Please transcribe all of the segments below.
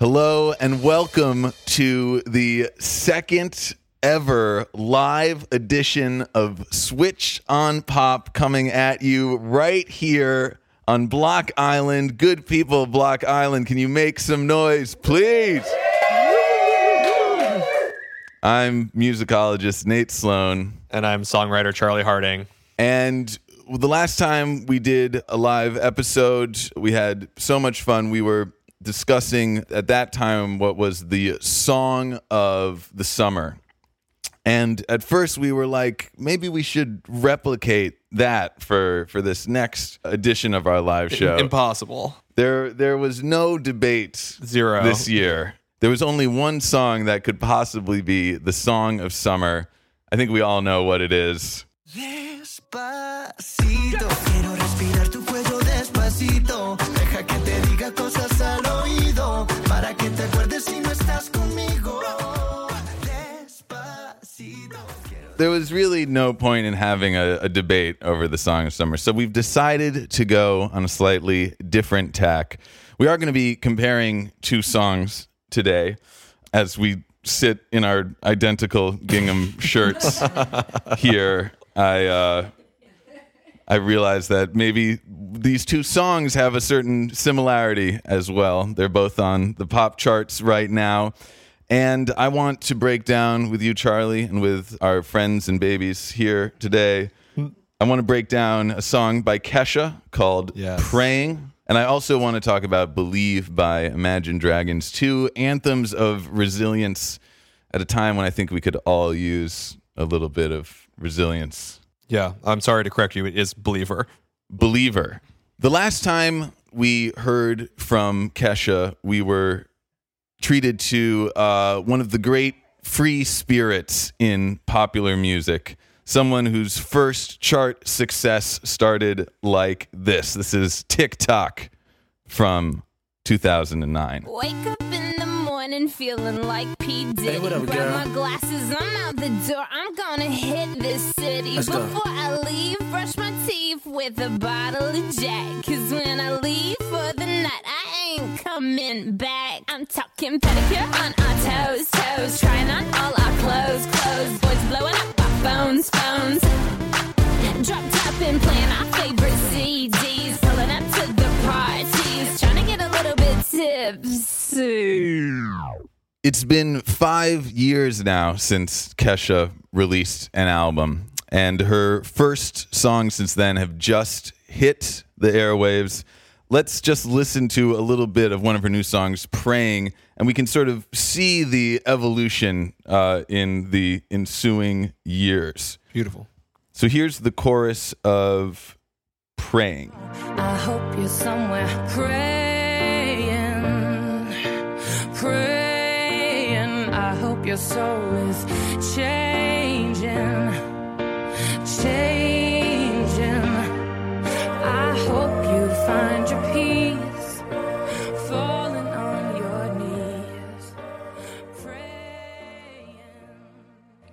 Hello and welcome to the second ever live edition of Switched on Pop coming at you right here on Block Island. Good people of Block Island, can you make some noise, please? I'm musicologist Nate Sloan. And I'm songwriter Charlie Harding. And the last time we did a live episode, we had so much fun. We were discussing at that time what was the song of the summer. And at first we were like, maybe we should replicate that for for this next edition of our live show. Impossible. There there was no debate Zero. this year. There was only one song that could possibly be the song of summer. I think we all know what it is. Despacito, there was really no point in having a, a debate over the song of summer. So we've decided to go on a slightly different tack. We are going to be comparing two songs today as we sit in our identical gingham shirts here. I uh, I realize that maybe these two songs have a certain similarity as well. They're both on the pop charts right now. And I want to break down with you, Charlie, and with our friends and babies here today. I want to break down a song by Kesha called Yes. Praying. And I also want to talk about Believe by Imagine Dragons, two anthems of resilience at a time when I think we could all use a little bit of resilience. Yeah, I'm sorry to correct you. It is Believer. Believer. The last time we heard from Kesha, we were treated to uh, one of the great free spirits in popular music. Someone whose first chart success started like this. This is TikTok from 2009. Wake up in the morning feeling like P. Diddy. what up, Grab girl? my glasses, I'm out the door. I'm gonna hit this city. Let's go. Before I leave, brush my teeth with a bottle of Jack. Cause when I leave for the night, I ain't coming back. I'm talking pedicure on our toes, toes. Trying on all our clothes, clothes. Boys blowing up our phones, phones. Drop top and playing our favorite CDs. Pulling up to the parties. Trying to get a little bit tipsy. It's been five years now since Kesha released an album, and her first songs since then have just hit the airwaves. Let's just listen to a little bit of one of her new songs, Praying, and we can sort of see the evolution uh, in the ensuing years. Beautiful. So here's the chorus of Praying. I hope you're somewhere praying, praying. I hope your soul is changing, changing. Find your peace, falling on your knees, praying.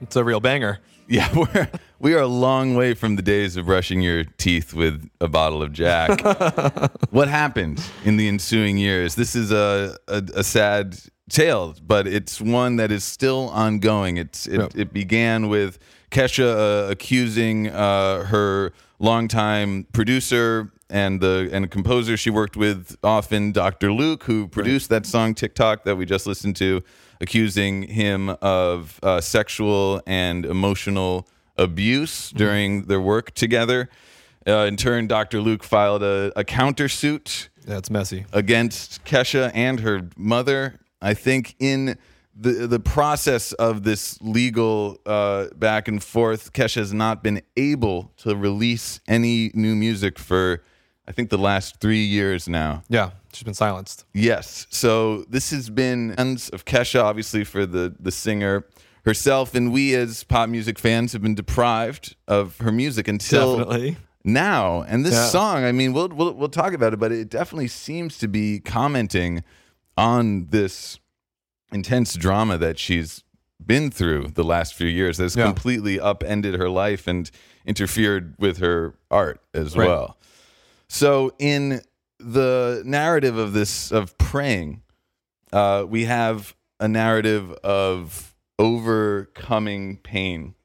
It's a real banger. Yeah, we're we are a long way from the days of brushing your teeth with a bottle of Jack. what happened in the ensuing years? This is a, a a sad tale, but it's one that is still ongoing. It's it, Yep. it began with Kesha uh, accusing uh, her longtime producer and the and composer she worked with often, Dr. Luke, who produced that song TikTok that we just listened to, accusing him of uh, sexual and emotional abuse during their work together. Uh, in turn, Dr. Luke filed a, a countersuit That's messy. against Kesha and her mother. I think in the the process of this legal uh, back and forth, Kesha has not been able to release any new music for I think the last three years now. Yeah, she's been silenced. Yes. So this has been ends of Kesha, obviously for the the singer herself, and we as pop music fans have been deprived of her music until Definitely. now. And this Yeah. song, I mean, we'll, we'll we'll talk about it, but it definitely seems to be commenting on this intense drama that she's been through the last few years that's Yeah. completely upended her life and interfered with her art as Right. well. So in the narrative of this of praying, uh, we have a narrative of overcoming pain,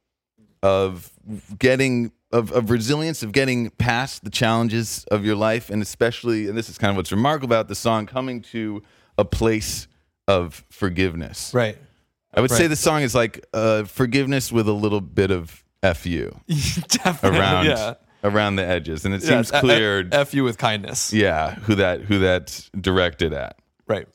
of getting of, of resilience, of getting past the challenges of your life, and especially, and this is kind of what's remarkable about the song, coming to a place of forgiveness. Right. I would say the song is like uh, forgiveness with a little bit of fu Definitely. around Yeah. Around the edges, and it seems it's- clear. F, F you with kindness. yeah, who that who that's directed at. Right.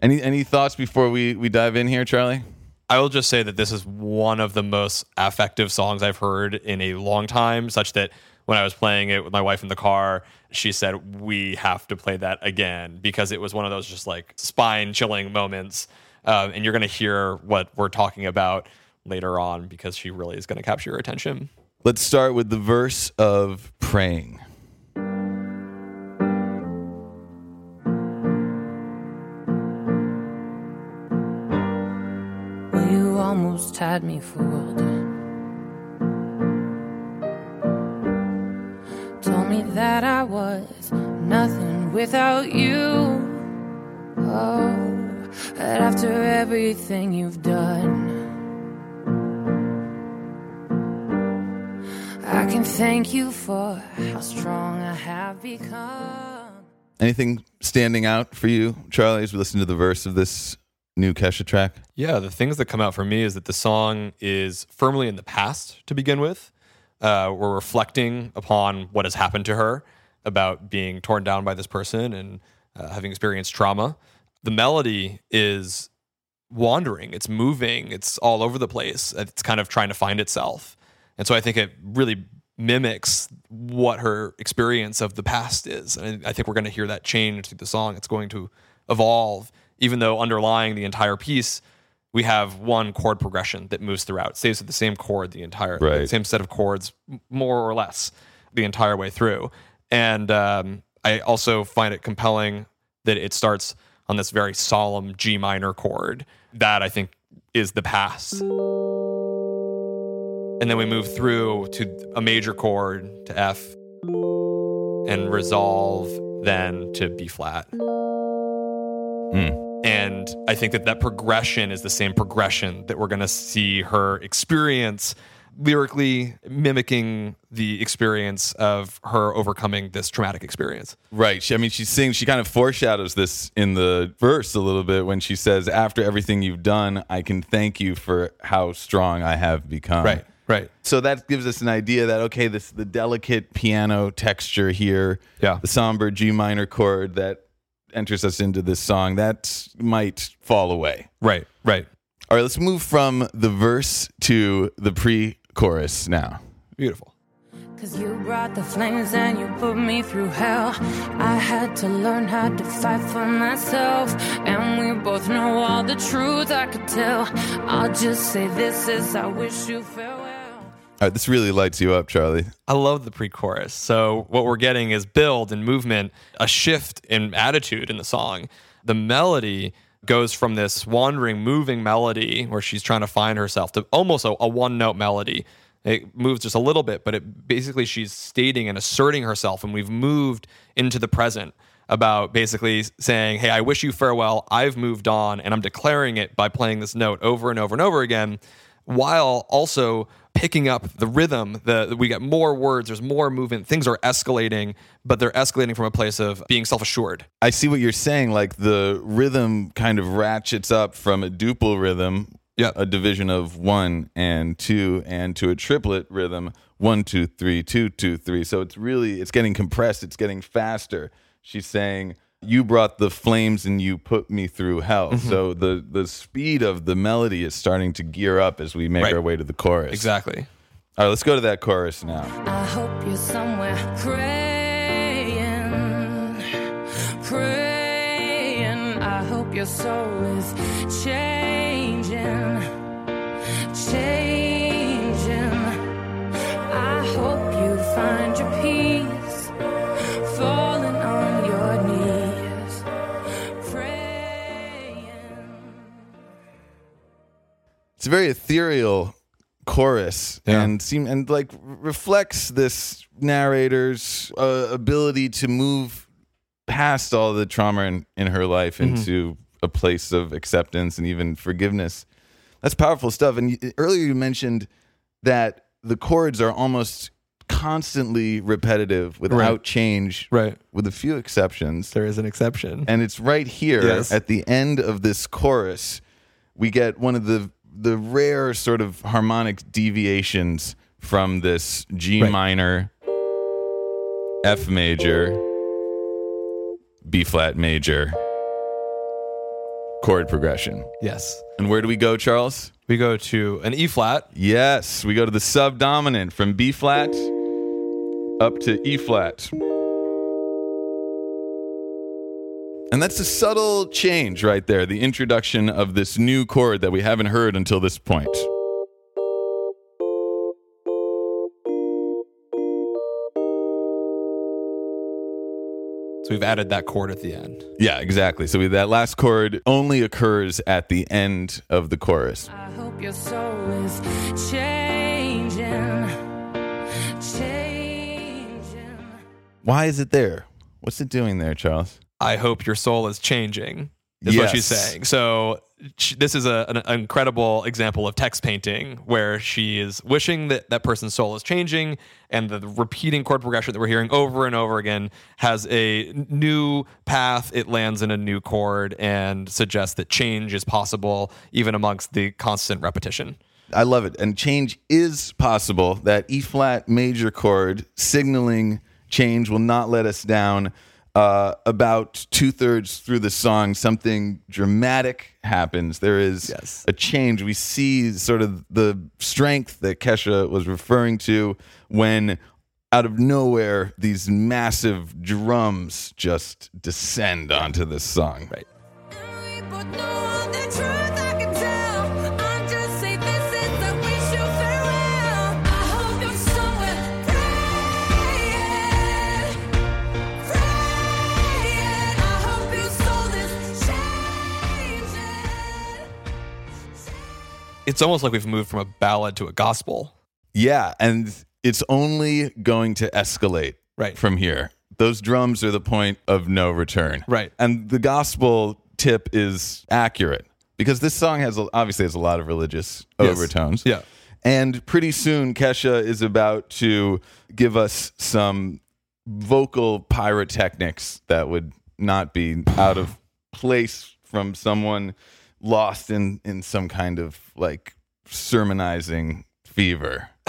Any any thoughts before we we dive in here, Charlie? I will just say that this is one of the most affective songs I've heard in a long time, such that when I was playing it with my wife in the car, she said, We have to play that again because it was one of those just like spine chilling moments. Um, and you're going to hear what we're talking about later on because she really is going to capture your attention. Let's start with the verse of praying. Well, you almost had me fooled. Told me that I was nothing without you. Oh, that after everything you've done, I can thank you for how strong I have become. Anything standing out for you, Charlie, as we listen to the verse of this new Kesha track? Yeah, the things that come out for me is that the song is firmly in the past to begin with. Uh, we're reflecting upon what has happened to her about being torn down by this person and uh, having experienced trauma. The melody is wandering, it's moving, it's all over the place. It's kind of trying to find itself. And so I think it really mimics what her experience of the past is. And I think we're going to hear that change through the song. It's going to evolve, even though underlying the entire piece, we have one chord progression that moves throughout. It stays with the same chord the entire, Right. same set of chords, more or less, the entire way through. And um, I also find it compelling that it starts on this very solemn G minor chord. That I think is the past. And then we move through to a major chord to F and resolve then to B flat. Mm. And I think that that progression is the same progression that we're going to see her experience lyrically mimicking the experience of her overcoming this traumatic experience. Right. She, I mean, she sings, she kind of foreshadows this in the verse a little bit when she says, After everything you've done, I can thank you for how strong I have become. Right. So that gives us an idea that, okay, this the delicate piano texture here, Yeah. the somber G minor chord that enters us into this song, that might fall away. Right. Right. All right, let's move from the verse to the pre chorus now. Beautiful. Cause you brought the flames and you put me through hell. I had to learn how to fight for myself. And we both know all the truth I could tell. I'll just say this is I wish you farewell. All right, this really lights you up, Charlie. I love the pre-chorus. So what we're getting is build and movement, a shift in attitude in the song. The melody goes from this wandering, moving melody where she's trying to find herself to almost a, a one-note melody. It moves just a little bit, but it basically she's stating and asserting herself, and we've moved into the present. about basically saying, Hey, I wish you farewell. I've moved on. And I'm declaring it by playing this note over and over and over again, while also picking up the rhythm. The, we get more words, there's more movement, things are escalating, but they're escalating from a place of being self assured. I see what you're saying. Like the rhythm kind of ratchets up from a duple rhythm, Yeah. a division of one and two, and to a triplet rhythm, one, two, three, two, two, three. So it's really it's getting compressed. It's getting faster. She's saying, "You brought the flames and you put me through hell." Mm-hmm. So the the speed of the melody is starting to gear up as we make Right. our way to the chorus. Exactly. All right, let's go to that chorus now. I hope you're somewhere praying, praying. I hope your soul is changing, changing. I hope you find your peace, it's a very ethereal chorus Yeah. and seem and like reflects this narrator's uh, ability to move past all the trauma in, in her life Mm-hmm. into a place of acceptance and even forgiveness that's powerful stuff and you, earlier you mentioned that the chords are almost constantly repetitive without Right. change Right. with a few exceptions There is an exception. and it's right here Yes. at the end of this chorus we get one of the the rare sort of harmonic deviations from this G Right. minor F major B flat major chord progression. yes. And where do we go, Charles? We go to an E flat. Yes, we go to the subdominant from B flat up to E flat. And that's a subtle change right there, the introduction of this new chord that we haven't heard until this point. So we've added that chord at the end. Yeah, exactly. So that last chord only occurs at the end of the chorus. I hope your soul is changing, changing. Why is it there? What's it doing there, Charles? I hope your soul is changing. Is what she's saying. So sh- this is a, an, incredible example of text painting where she is wishing that that person's soul is changing, and the repeating chord progression that we're hearing over and over again has a new path. It lands in a new chord and suggests that change is possible even amongst the constant repetition. I love it. And change is possible. That E flat major chord signaling change will not let us down. Uh, about two thirds through the song, something dramatic happens. There is Yes. a change. We see sort of the strength that Kesha was referring to when, out of nowhere, these massive drums just descend onto this song. Right. It's almost like we've moved from a ballad to a gospel. Yeah, and it's only going to escalate Right. from here. Those drums are the point of no return. Right. And the gospel tip is accurate because this song has obviously has a lot of religious Yes. overtones. Yeah. And pretty soon Kesha is about to give us some vocal pyrotechnics that would not be out of place from someone lost in in some kind of like sermonizing fever.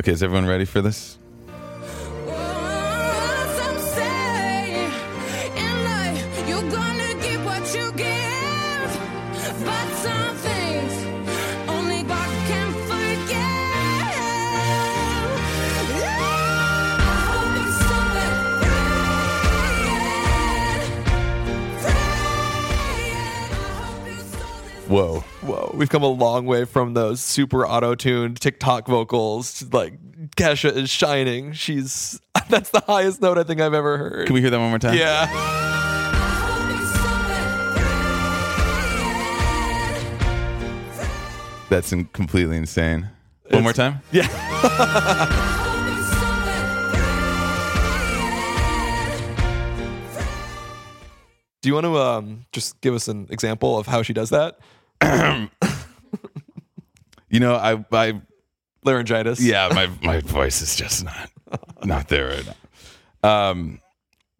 okay, is everyone ready for this? Whoa. Whoa, we've come a long way from those super auto-tuned TikTok vocals. Like Kesha is shining. She's that's the highest note I think I've ever heard. Can we hear that one more time? yeah. I hope you're somewhere praying. That's in- completely insane. One more time? Yeah. Do you want to um, just give us an example of how she does that? You know, I I Laryngitis. yeah, my my voice is just not not there right now. Um,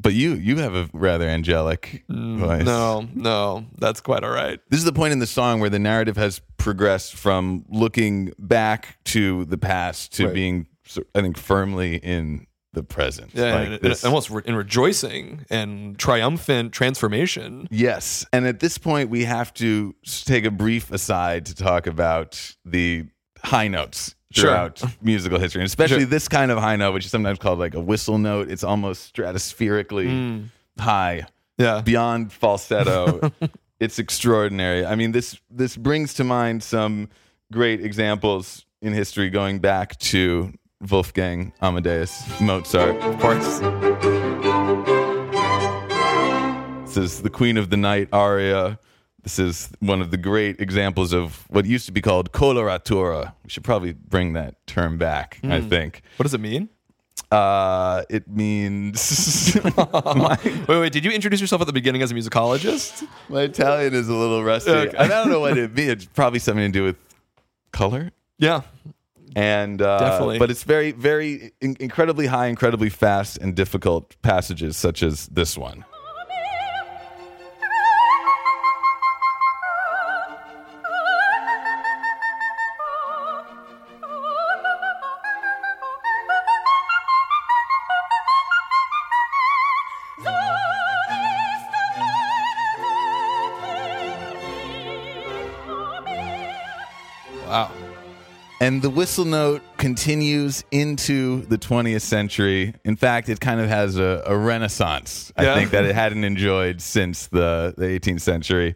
but you you have a rather angelic voice. No, no, that's quite all right. This is the point in the song where the narrative has progressed from looking back to the past to Right. being, I think, firmly in the present. Yeah, Like and, and almost re- in rejoicing and triumphant transformation. Yes. And at this point, we have to take a brief aside to talk about the high notes Sure. throughout musical history, and especially Sure. this kind of high note, which is sometimes called like a whistle note. It's almost stratospherically Mm. high, Yeah. beyond falsetto. it's extraordinary. I mean, this this brings to mind some great examples in history going back to Wolfgang Amadeus Mozart. Of course. This is the Queen of the Night aria. This is one of the great examples of what used to be called coloratura. We should probably bring that term back, I think. What does it mean? Uh, it means my, Wait, wait. Did you introduce yourself at the beginning as a musicologist? my Italian is a little rusty. Okay. I don't know what it means. It's probably something to do with color. Yeah. And uh, Definitely. but it's very, very in- incredibly high, incredibly fast, and difficult passages such as this one. And the whistle note continues into the 20th century. In fact, it kind of has a, a renaissance, I Yeah. think, that it hadn't enjoyed since the, the 18th century.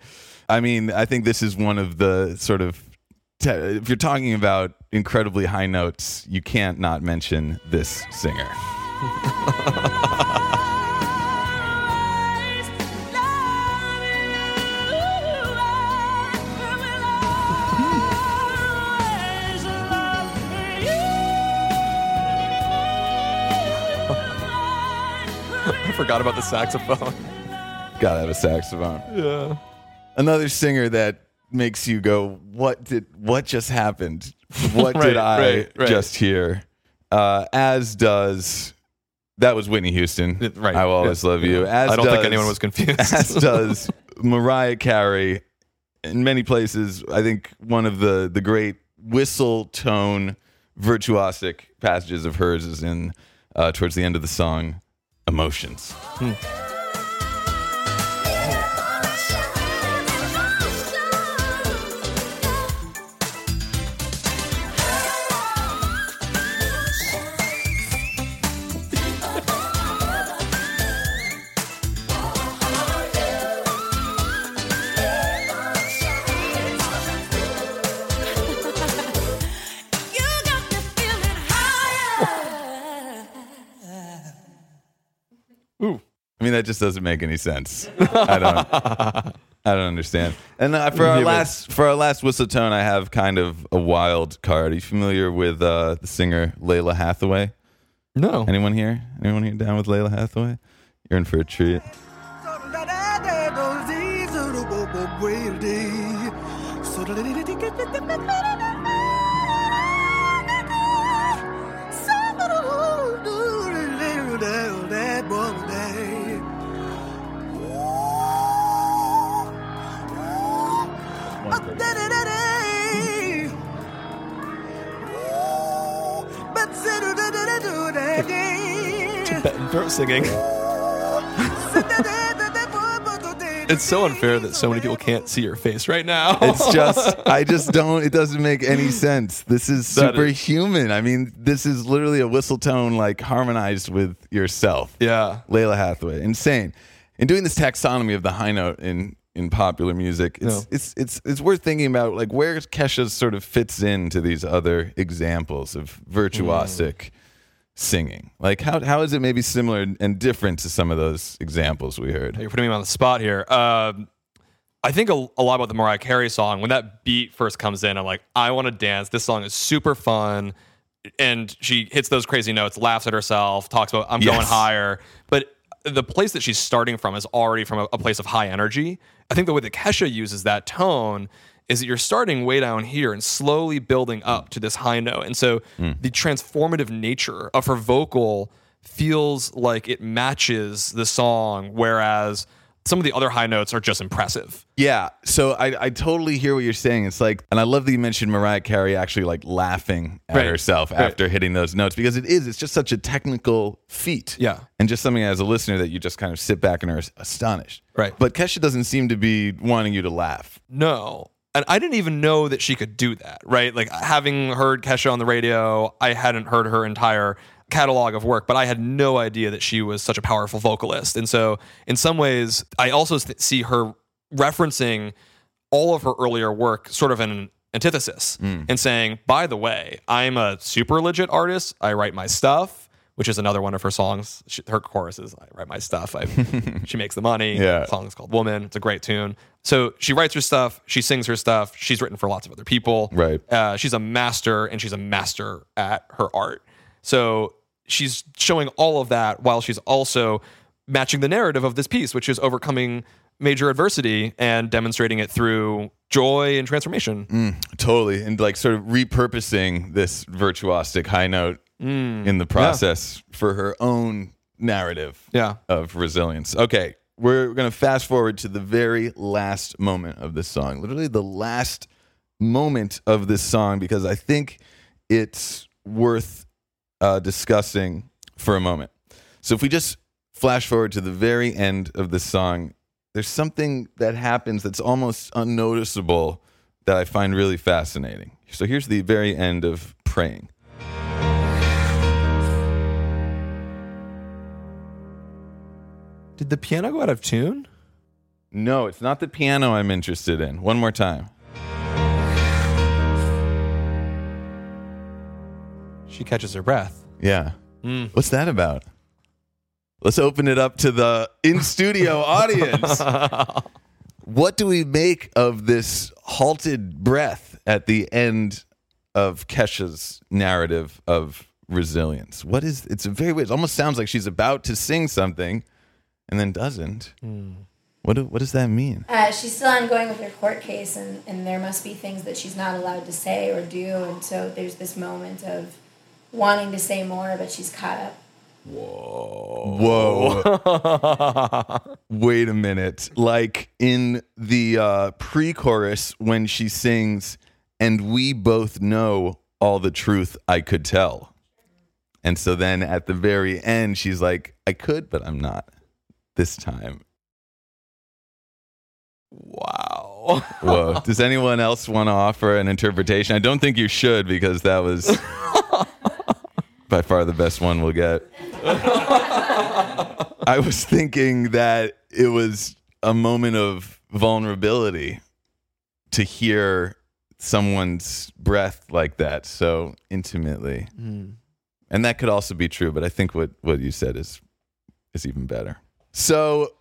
I mean, I think this is one of the sort of, te- if you're talking about incredibly high notes, you can't not mention this singer. forgot about the saxophone. Gotta have a saxophone. Yeah. Another singer that makes you go, "What did? What just happened? What Right, did I right, right. just hear?" Uh, as does that was Whitney Houston. Right. I will always love you. As I don't think anyone was confused. as does Mariah Carey. In many places, I think one of the the great whistle tone virtuosic passages of hers is in uh, towards the end of the song, "Emotions." Ooh. That just doesn't make any sense. I don't. I don't understand. And uh, for our last for our last whistle tone, I have kind of a wild card. Are you familiar with uh, the singer Lalah Hathaway? No. Anyone here? Anyone here down with Lalah Hathaway? You're in for a treat. Tibetan throat singing. It's so unfair that so many people can't see your face right now. It's just, I just don't, it doesn't make any sense. This is That is- superhuman. I mean, this is literally a whistle tone like harmonized with yourself. yeah. Lalah Hathaway, insane. In doing this taxonomy of the high note in in popular music, it's No. it's it's it's worth thinking about like where Kesha sort of fits into these other examples of virtuosic mm. Singing. Like how how is it maybe similar and different to some of those examples we heard? You're putting me on the spot here. Um, I think a, a lot about the Mariah Carey song. When that beat first comes in, I'm like, I want to dance. This song is super fun. And she hits those crazy notes, laughs at herself, talks about, I'm going higher. But the place that she's starting from is already from a, a place of high energy. I think the way that Kesha uses that tone is that you're starting way down here and slowly building up to this high note. And so hmm. the transformative nature of her vocal feels like it matches the song, whereas some of the other high notes are just impressive. Yeah, so I, I totally hear what you're saying. It's like, and I love that you mentioned Mariah Carey actually like laughing at Right. herself Right. after hitting those notes because it is. It's just such a technical feat. Yeah. and just something as a listener that you just kind of sit back and are astonished. Right. But Kesha doesn't seem to be wanting you to laugh. No. And I didn't even know that she could do that, right? Like having heard Kesha on the radio, I hadn't heard her entire catalog of work, but I had no idea that she was such a powerful vocalist. And so, in some ways, I also th- see her referencing all of her earlier work sort of in an antithesis hmm. and saying, by the way, I'm a super legit artist. I write my stuff. Which is another one of her songs. She, her chorus is "I write my stuff." I, she makes the money. Yeah. The song is called "Woman." It's a great tune. So she writes her stuff. She sings her stuff. She's written for lots of other people. Right. Uh, she's a master, and she's a master at her art. So she's showing all of that while she's also matching the narrative of this piece, which is overcoming major adversity and demonstrating it through joy and transformation. Totally, and like sort of repurposing this virtuosic high note Mm. in the process for her own narrative. Yeah. of resilience. Okay, we're going to fast forward to the very last moment of this song. Literally the last moment of this song because I think it's worth uh, discussing for a moment. So if we just flash forward to the very end of this song, there's something that happens that's almost unnoticeable that I find really fascinating. So here's the very end of praying. Did the piano go out of tune? No, it's not the piano I'm interested in. One more time. She catches her breath. Yeah. Hmm. What's that about? Let's open it up to the in studio audience. What do we make of this halted breath at the end of Kesha's narrative of resilience? What is it's a very weird. It almost sounds like she's about to sing something and then doesn't. What do, what does that mean? Uh, she's still ongoing with her court case, and, and there must be things that she's not allowed to say or do. And so there's this moment of wanting to say more, but she's caught up. Whoa. Whoa. Wait a minute. Like in the uh, pre chorus, when she sings, and we both know all the truth I could tell. And so then at the very end, she's like, I could, but I'm not this time. Wow. Whoa. Does anyone else want to offer an interpretation? I don't think you should because that was by far the best one we'll get. I was thinking that it was a moment of vulnerability to hear someone's breath like that so intimately. Hmm. And that could also be true, but I think what, what you said is is even better. So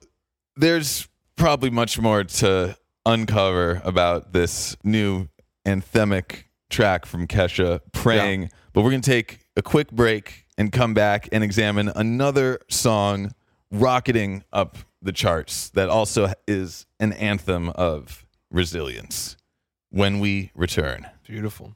there's probably much more to uncover about this new anthemic track from Kesha, Praying. But we're going to take a quick break and come back and examine another song rocketing up the charts that also is an anthem of resilience when we return. Beautiful.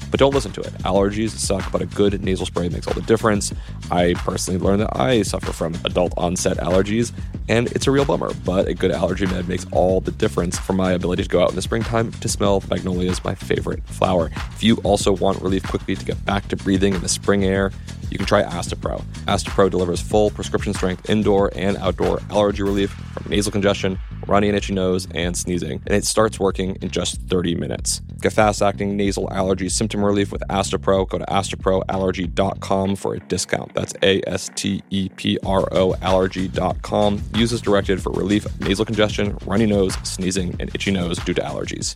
But don't listen to it. Allergies suck, but a good nasal spray makes all the difference. I personally learned that I suffer from adult onset allergies, and it's a real bummer, but a good allergy med makes all the difference for my ability to go out in the springtime to smell magnolias, my favorite flower. If you also want relief quickly to get back to breathing in the spring air, you can try Astepro. Astepro delivers full prescription strength indoor and outdoor allergy relief from nasal congestion, runny and itchy nose, and sneezing, and it starts working in just 30 minutes. Get fast acting nasal allergy symptom relief with Astepro. Go to asteproallergy.com for a discount. That's A S T E P R O allergy.com. Use as directed for relief of nasal congestion, runny nose, sneezing, and itchy nose due to allergies.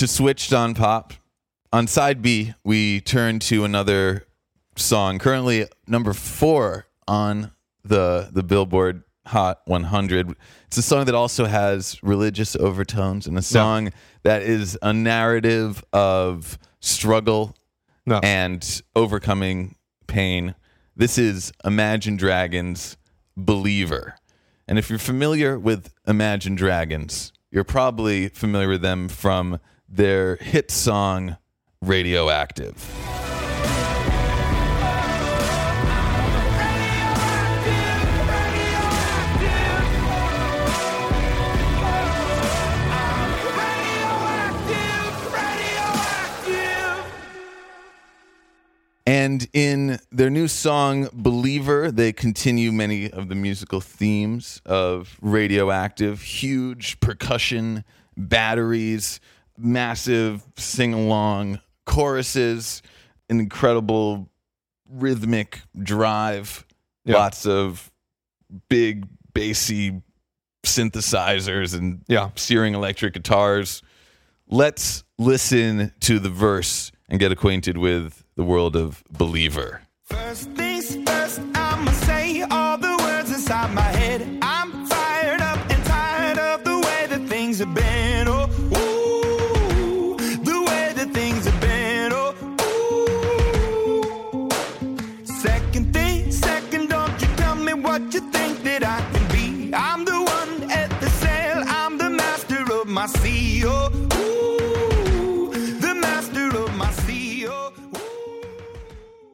to Switched on Pop. On side B, we turn to another song, currently number four on the the Billboard Hot 100. It's a song that also has religious overtones and a song that is a narrative of struggle No. and overcoming pain. This is Imagine Dragons Believer. And if you're familiar with Imagine Dragons, you're probably familiar with them from their hit song Radioactive. And in their new song, Believer, they continue many of the musical themes of Radioactive huge percussion, batteries, massive sing along choruses, an incredible rhythmic drive, Yeah. lots of big, bassy synthesizers and Yeah. searing electric guitars. Let's listen to the verse and get acquainted with the world of Believer. First things first, I'ma say all the words inside my head.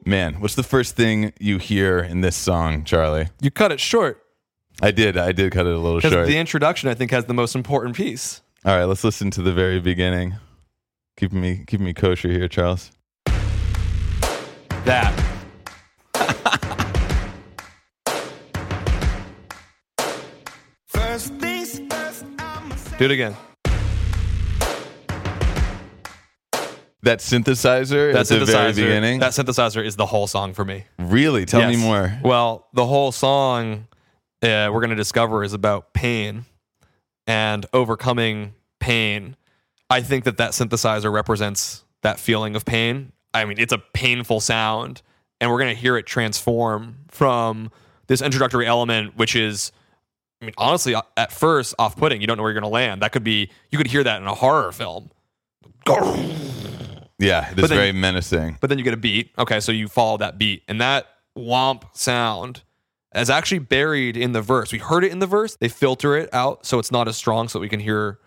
Man, what's the first thing you hear in this song, Charlie? You cut it short I did. I did cut it a little short. because the introduction, I think, has the most important piece. All right, let's listen to the very beginning. Keeping me keeping me kosher here, Charles. That. First things first, I'ma. Do it again. That synthesizer That at the very synthesizer. beginning. That synthesizer is the whole song for me. really? Tell me more. Well, the whole song uh, we're going to discover is about pain and overcoming pain. I think that that synthesizer represents that feeling of pain. I mean, it's a painful sound, and we're going to hear it transform from this introductory element, which is, I mean, honestly, uh, at first off putting. You don't know where you're going to land. That could be, you could hear that in a horror film. Yeah, it is then- very menacing. but then you get a beat. Okay, so you follow that beat, and that womp sound is actually buried in the verse. We heard it in the verse. They filter it out so it's not as strong, so we can hear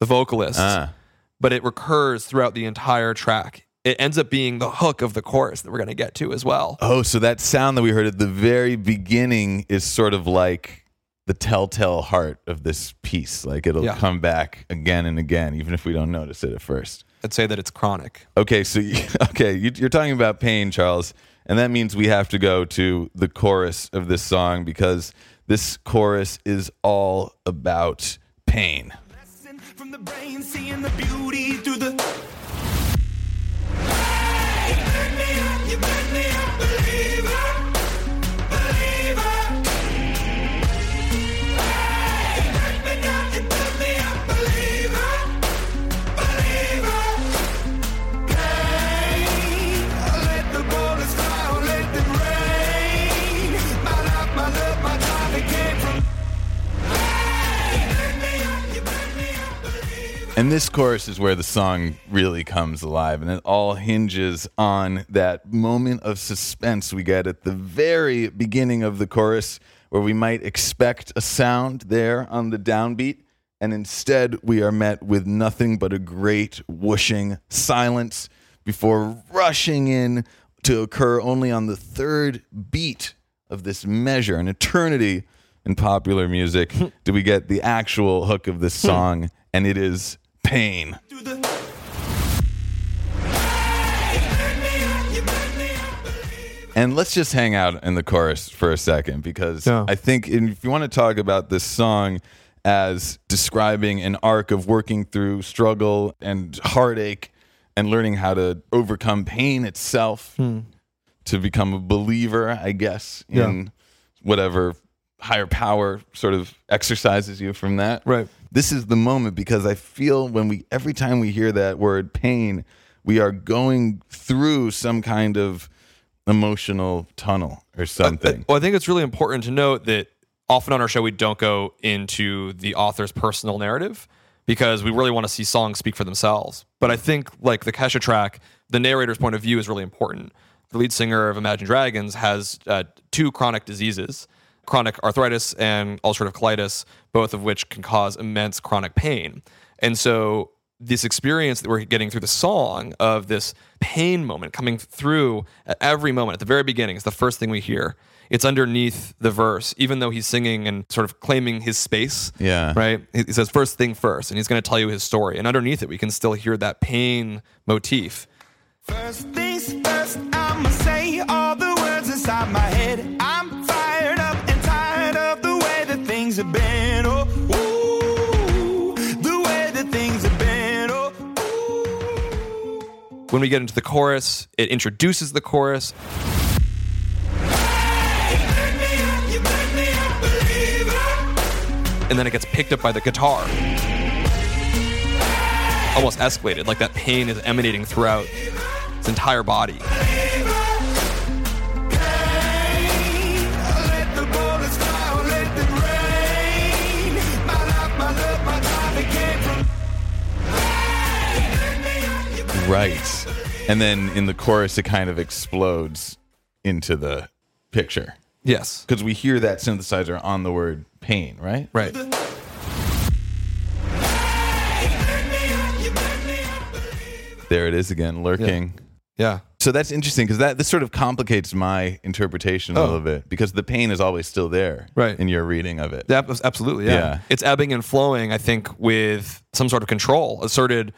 the vocalist. Ah. But it recurs throughout the entire track. It ends up being the hook of the chorus that we're going to get to as well. Oh, so that sound that we heard at the very beginning is sort of like the telltale heart of this piece. Like it'll Yeah. come back again and again, even if we don't notice it at first. I'd say that it's chronic. Okay, so you, okay, you, you're talking about pain, Charles, and that means we have to go to the chorus of this song because this chorus is all about pain. And this chorus is where the song really comes alive, and it all hinges on that moment of suspense we get at the very beginning of the chorus, where we might expect a sound there on the downbeat, and instead we are met with nothing but a great whooshing silence before rushing in to occur only on the third beat of this measure, an eternity in popular music, do we get the actual hook of this hmm. song, and it is pain. And let's just hang out in the chorus for a second because yeah. I think if you want to talk about this song as describing an arc of working through struggle and heartache and learning how to overcome pain itself hmm. to become a believer, I guess, in yeah. whatever higher power sort of exercises you from that. Right. This is the moment because I feel when we every time we hear that word pain, we are going through some kind of emotional tunnel or something. Well, I think it's really important to note that often on our show we don't go into the author's personal narrative because we really want to see songs speak for themselves. But I think like the Kesha track, the narrator's point of view is really important. The lead singer of Imagine Dragons has uh, two chronic diseases, chronic arthritis and ulcerative colitis, both of which can cause immense chronic pain. And so this experience that we're getting through the song of this pain moment coming through at every moment at the very beginning is the first thing we hear. It's underneath the verse, even though he's singing and sort of claiming his space. Yeah. Right? He he says, first thing first, and he's going to tell you his story. And underneath it, we can still hear that pain motif. First things first, have been. Oh, ooh, the way that things have been. Oh, ooh. When we get into the chorus, it introduces the chorus. And then it gets picked up by the guitar. Almost escalated, like that pain is emanating throughout its entire body. Right. And then in the chorus it kind of explodes into the picture. Yes. Because we hear that synthesizer on the word pain, right? Right. There it is again, lurking. Yeah. So that's interesting because that this sort of complicates my interpretation a Oh. little bit because the pain is always still there, Right. In your reading of it, Yeah, abs- absolutely. Yeah. Yeah. It's ebbing and flowing, I think, with some sort of control asserted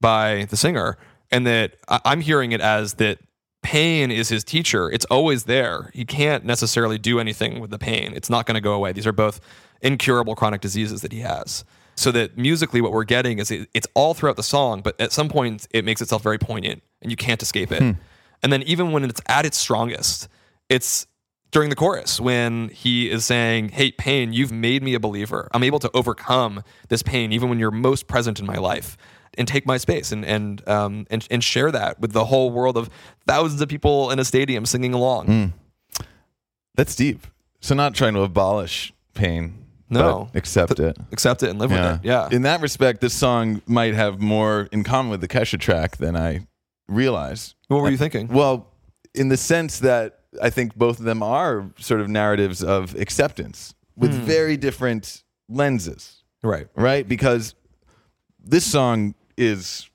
by the singer. And that I'm hearing it as that pain is his teacher. It's always there. He can't necessarily do anything with the pain. It's not going to go away. These are both incurable chronic diseases that he has. So that musically, what we're getting is it, it's all throughout the song, but at some point, it makes itself very poignant and you can't escape it. Hmm. And then even when it's at its strongest, it's during the chorus when he is saying, Hey, pain, you've made me a believer. I'm able to overcome this pain even when you're most present in my life and take my space and, and, um, and, and share that with the whole world of thousands of people in a stadium singing along. that's deep. So not trying to abolish pain, No. accept it. Accept it and live with it. Yeah. In that respect, this song might have more in common with the Kesha track than I realized. what were you thinking? Well, in the sense that I think both of them are sort of narratives of acceptance with Hmm. very different lenses, Right. right? Because this song is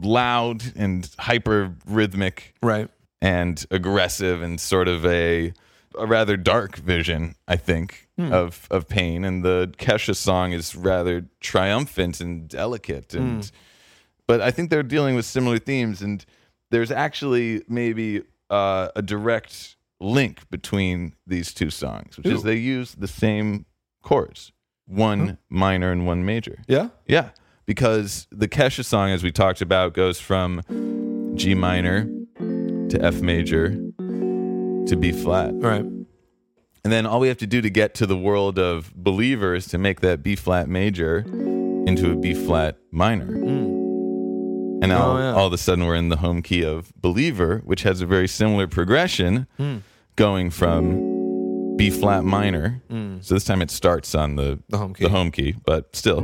loud and hyper rhythmic Right. and aggressive and sort of a a rather dark vision, I think, of of pain. And the Kesha song is rather triumphant and delicate. And but I think they're dealing with similar themes. And there's actually maybe uh, a direct link between these two songs, which is they use the same chords, one minor and one major. Yeah. Yeah, because the Kesha song, as we talked about, goes from G minor to F major to B flat. Right. And then all we have to do to get to the world of believer is to make that B flat major into a B flat minor. Mm. And now Oh, yeah. all of a sudden we're in the home key of believer, which has a very similar progression hmm. going from B flat minor. Mm. So this time it starts on the, The home key. the home key, but still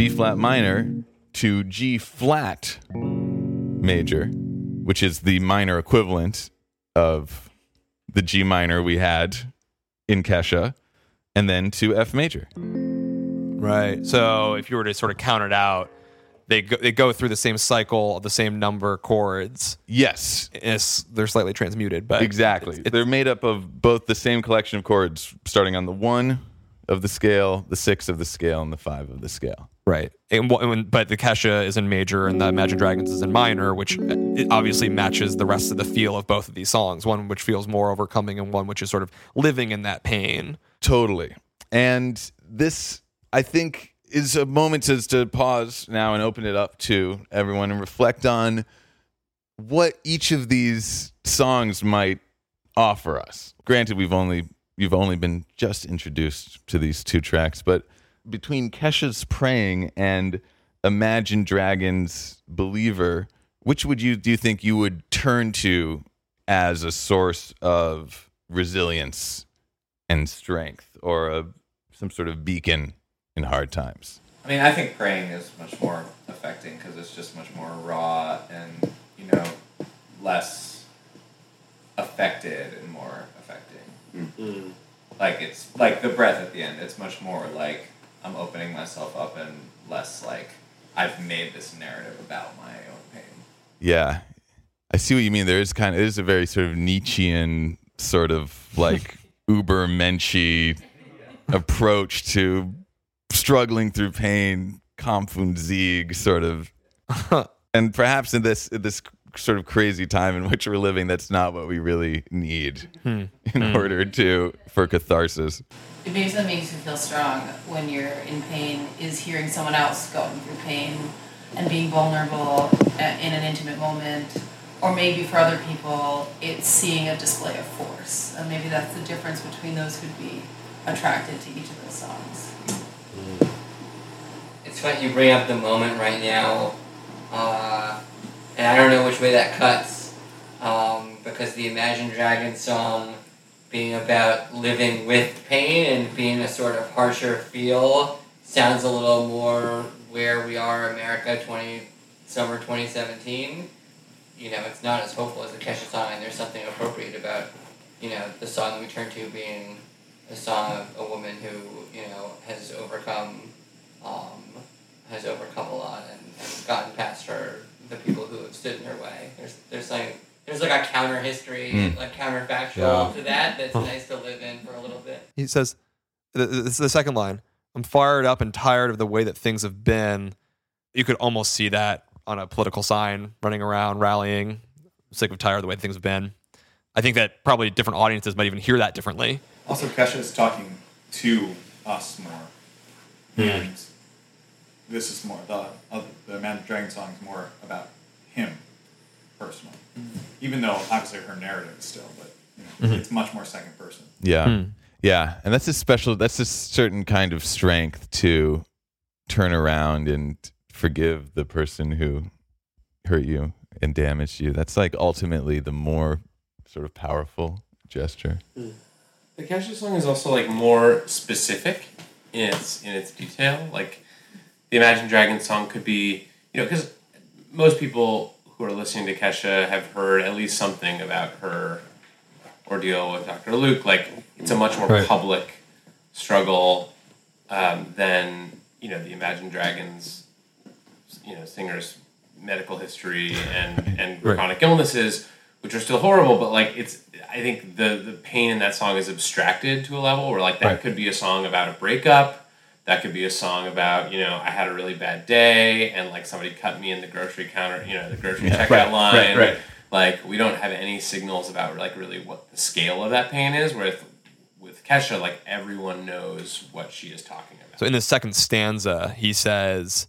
B flat minor to G flat major, which is the minor equivalent of the G minor we had in Kesha, and then to F major. Right. So if you were to sort of count it out, they go, they go through the same cycle of the same number chords. Yes, It's, they're slightly transmuted, but exactly. it's- it's- They're made up of both the same collection of chords, starting on the one of the scale, the six of the scale, and the five of the scale. Right. And, and- but the Kesha is in major and the Imagine Dragons is in minor, which uh, obviously matches the rest of the feel of both of these songs. One which feels more overcoming and one which is sort of living in that pain. Totally. And this, I think, is a moment to, to pause now and open it up to everyone and reflect on what each of these songs might offer us. Granted, we've only you've only been just introduced to these two tracks, but between Kesha's Praying and Imagine Dragons Believer, which would you do you think you would turn to as a source of resilience and strength or a, some sort of beacon in hard times? I mean, I think praying is much more affecting because it's just much more raw and you know less affected and more affecting. Mm. Mm. Like it's like the breath at the end. It's much more like I'm opening myself up and less like I've made this narrative about my own pain. Yeah, I see what you mean. There is kind of it is a very sort of Nietzschean sort of like uber menschy approach to struggling through pain, Kampf und Sieg, sort of. and perhaps in this in this sort of crazy time in which we're living, that's not what we really need in order to for catharsis. It basically makes you feel strong when you're in pain is hearing someone else going through pain and being vulnerable uh, in an intimate moment. Or maybe for other people, it's seeing a display of force. And maybe that's the difference between those who'd be attracted to each of those songs. It's funny you bring up the moment right now, uh, and I don't know which way that cuts, um, because the Imagine Dragons song being about living with pain and being a sort of harsher feel sounds a little more where we are, America twenty summer twenty seventeen. You know, it's not as hopeful as the Kesha song, and there's something appropriate about you know the song we turn to being a song of a woman who you know has overcome um, has overcome a lot and, and gotten past her the people who have stood in her way. There's there's like there's like a counter history, Mm. like counterfactual Yeah. to that that's nice to live in for a little bit. He says, th- th- this is the second line. I'm fired up and tired of the way that things have been. You could almost see that on a political sign running around, rallying. Sick of tired of the way things have been. I think that probably different audiences might even hear that differently. Also, Kesha is talking to us more, and this is more the other, the Man Dragon song is more about him personally. Mm-hmm. Even though obviously her narrative is still, but you know, mm-hmm. it's much more second person. Yeah. Hmm. Yeah. And that's a special, that's a certain kind of strength to turn around and forgive the person who hurt you and damaged you. That's like ultimately the more sort of powerful gesture. Hmm. The Kesha song is also like more specific in its in its detail. Like the Imagine Dragons song could be, you know, because most people who are listening to Kesha have heard at least something about her ordeal with Dr. Luke. Like it's a much more Right. public struggle um, than you know the Imagine Dragons, you know, singers' medical history and and Right. chronic illnesses, which are still horrible. But like it's, I think the the pain in that song is abstracted to a level where like that Right. could be a song about a breakup. That could be a song about, you know, I had a really bad day and like somebody cut me in the grocery counter, you know, the grocery checkout Right, line. right, right. Like we don't have any signals about like really what the scale of that pain is. Whereas with Kesha, like everyone knows what she is talking about. So in the second stanza, he says,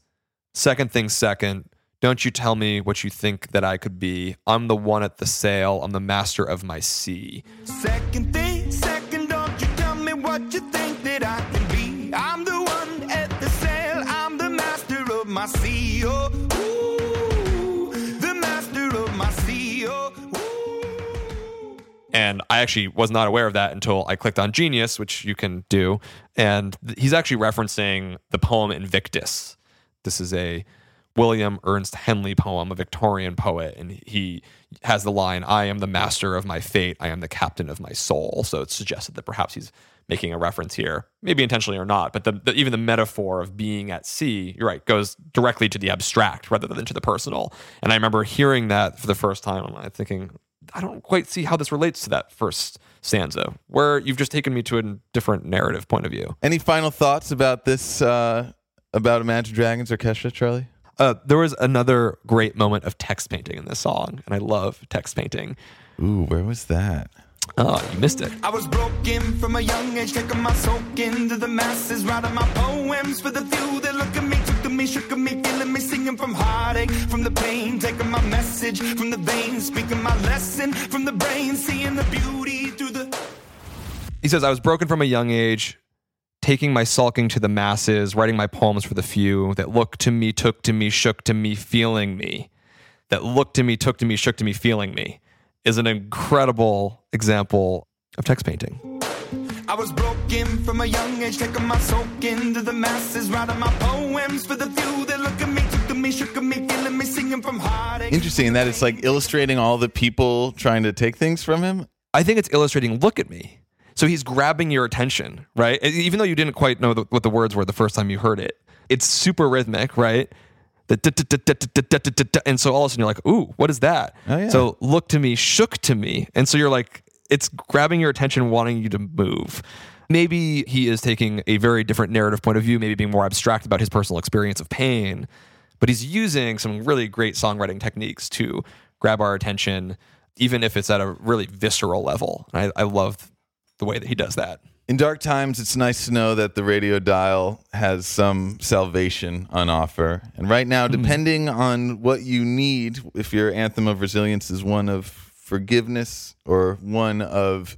Second thing second, don't you tell me what you think that I could be. I'm the one at the sail, I'm the master of my sea. Second thing, And I actually was not aware of that until I clicked on Genius, which you can do. And th- he's actually referencing the poem Invictus. This is a William Ernest Henley poem, a Victorian poet. And he has the line, I am the master of my fate, I am the captain of my soul. So it's suggested that perhaps he's making a reference here, maybe intentionally or not. But the, the, even the metaphor of being at sea, you're right, goes directly to the abstract rather than to the personal. And I remember hearing that for the first time, and I'm thinking, I don't quite see how this relates to that first stanza, where you've just taken me to a different narrative point of view. Any final thoughts about this uh, about Imagine Dragons or Kesha, Charlie? Uh, there was another great moment of text painting in this song, and I love text painting. Ooh, where was that? Oh, you missed it. I was broken from a young age, taking my soak into the masses, writing my poems for the few that look at me, took to me, shook at me, feeling me, singing from heartache, from the pain, taking my message from the veins, speaking my lesson from the brain, seeing the beauty through the. He says, I was broken from a young age, taking my sulking to the masses, writing my poems for the few that looked to me, took to me, shook to me, feeling me. That looked to me, took to me, shook to me, feeling me is an incredible example of text painting. I was broken from a young age, taking my soak into the masses, writing my poems for the few that look at me, took to me, shook at me, feeling me, singing from heartache. Interesting that it's like illustrating all the people trying to take things from him. I think it's illustrating look at me. So he's grabbing your attention, right? Even though you didn't quite know the, what the words were the first time you heard it. It's super rhythmic, right? and so all of a sudden you're like, ooh, what is that? Oh, yeah. So look to me, shook to me, and so you're like, it's grabbing your attention, wanting you to move. Maybe he is taking a very different narrative point of view, maybe being more abstract about his personal experience of pain, but he's using some really great songwriting techniques to grab our attention, even if it's at a really visceral level. I, I love the way that he does that. In dark times, it's nice to know that the radio dial has some salvation on offer. And right now, hmm. depending on what you need, if your anthem of resilience is one of forgiveness or one of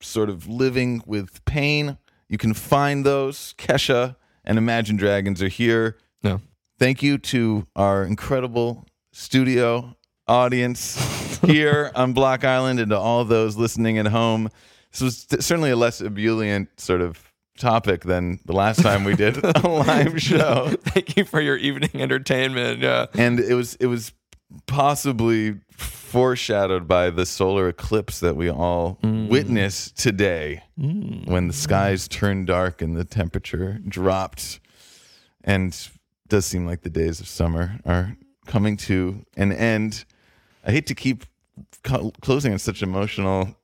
sort of living with pain, you can find those. Kesha and Imagine Dragons are here. No. Thank you to our incredible studio audience here on Block Island and to all those listening at home. This was certainly a less ebullient sort of topic than the last time we did a live show. Thank you for your evening entertainment. Yeah. And it was it was possibly foreshadowed by the solar eclipse that we all mm. witnessed today mm. when the skies turned dark and the temperature dropped and it does seem like the days of summer are coming to an end. I hate to keep co- closing on such emotional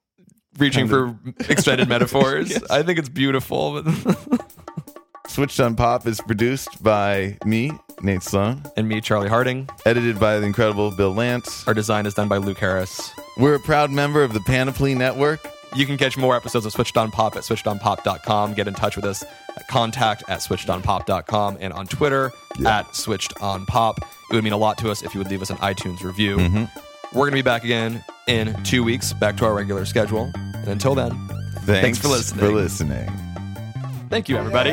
Reaching for extended metaphors. Yes. I think it's beautiful. Switched on Pop is produced by me, Nate Sloan, and me, Charlie Harding. edited by the incredible Bill Lance. Our design is done by Luke Harris. We're a proud member of the Panoply Network. You can catch more episodes of Switched On Pop at switchedonpop.com. Get in touch with us at contact at switchedonpop.com and on Twitter at switched on pop. It would mean a lot to us if you would leave us an iTunes review. Mm-hmm. We're going to be back again in two weeks, back to our regular schedule. Until then, Thanks, for listening. For listening. thank you, everybody.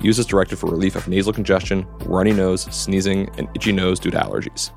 Use as directed for relief of nasal congestion, runny nose, sneezing, and itchy nose due to allergies.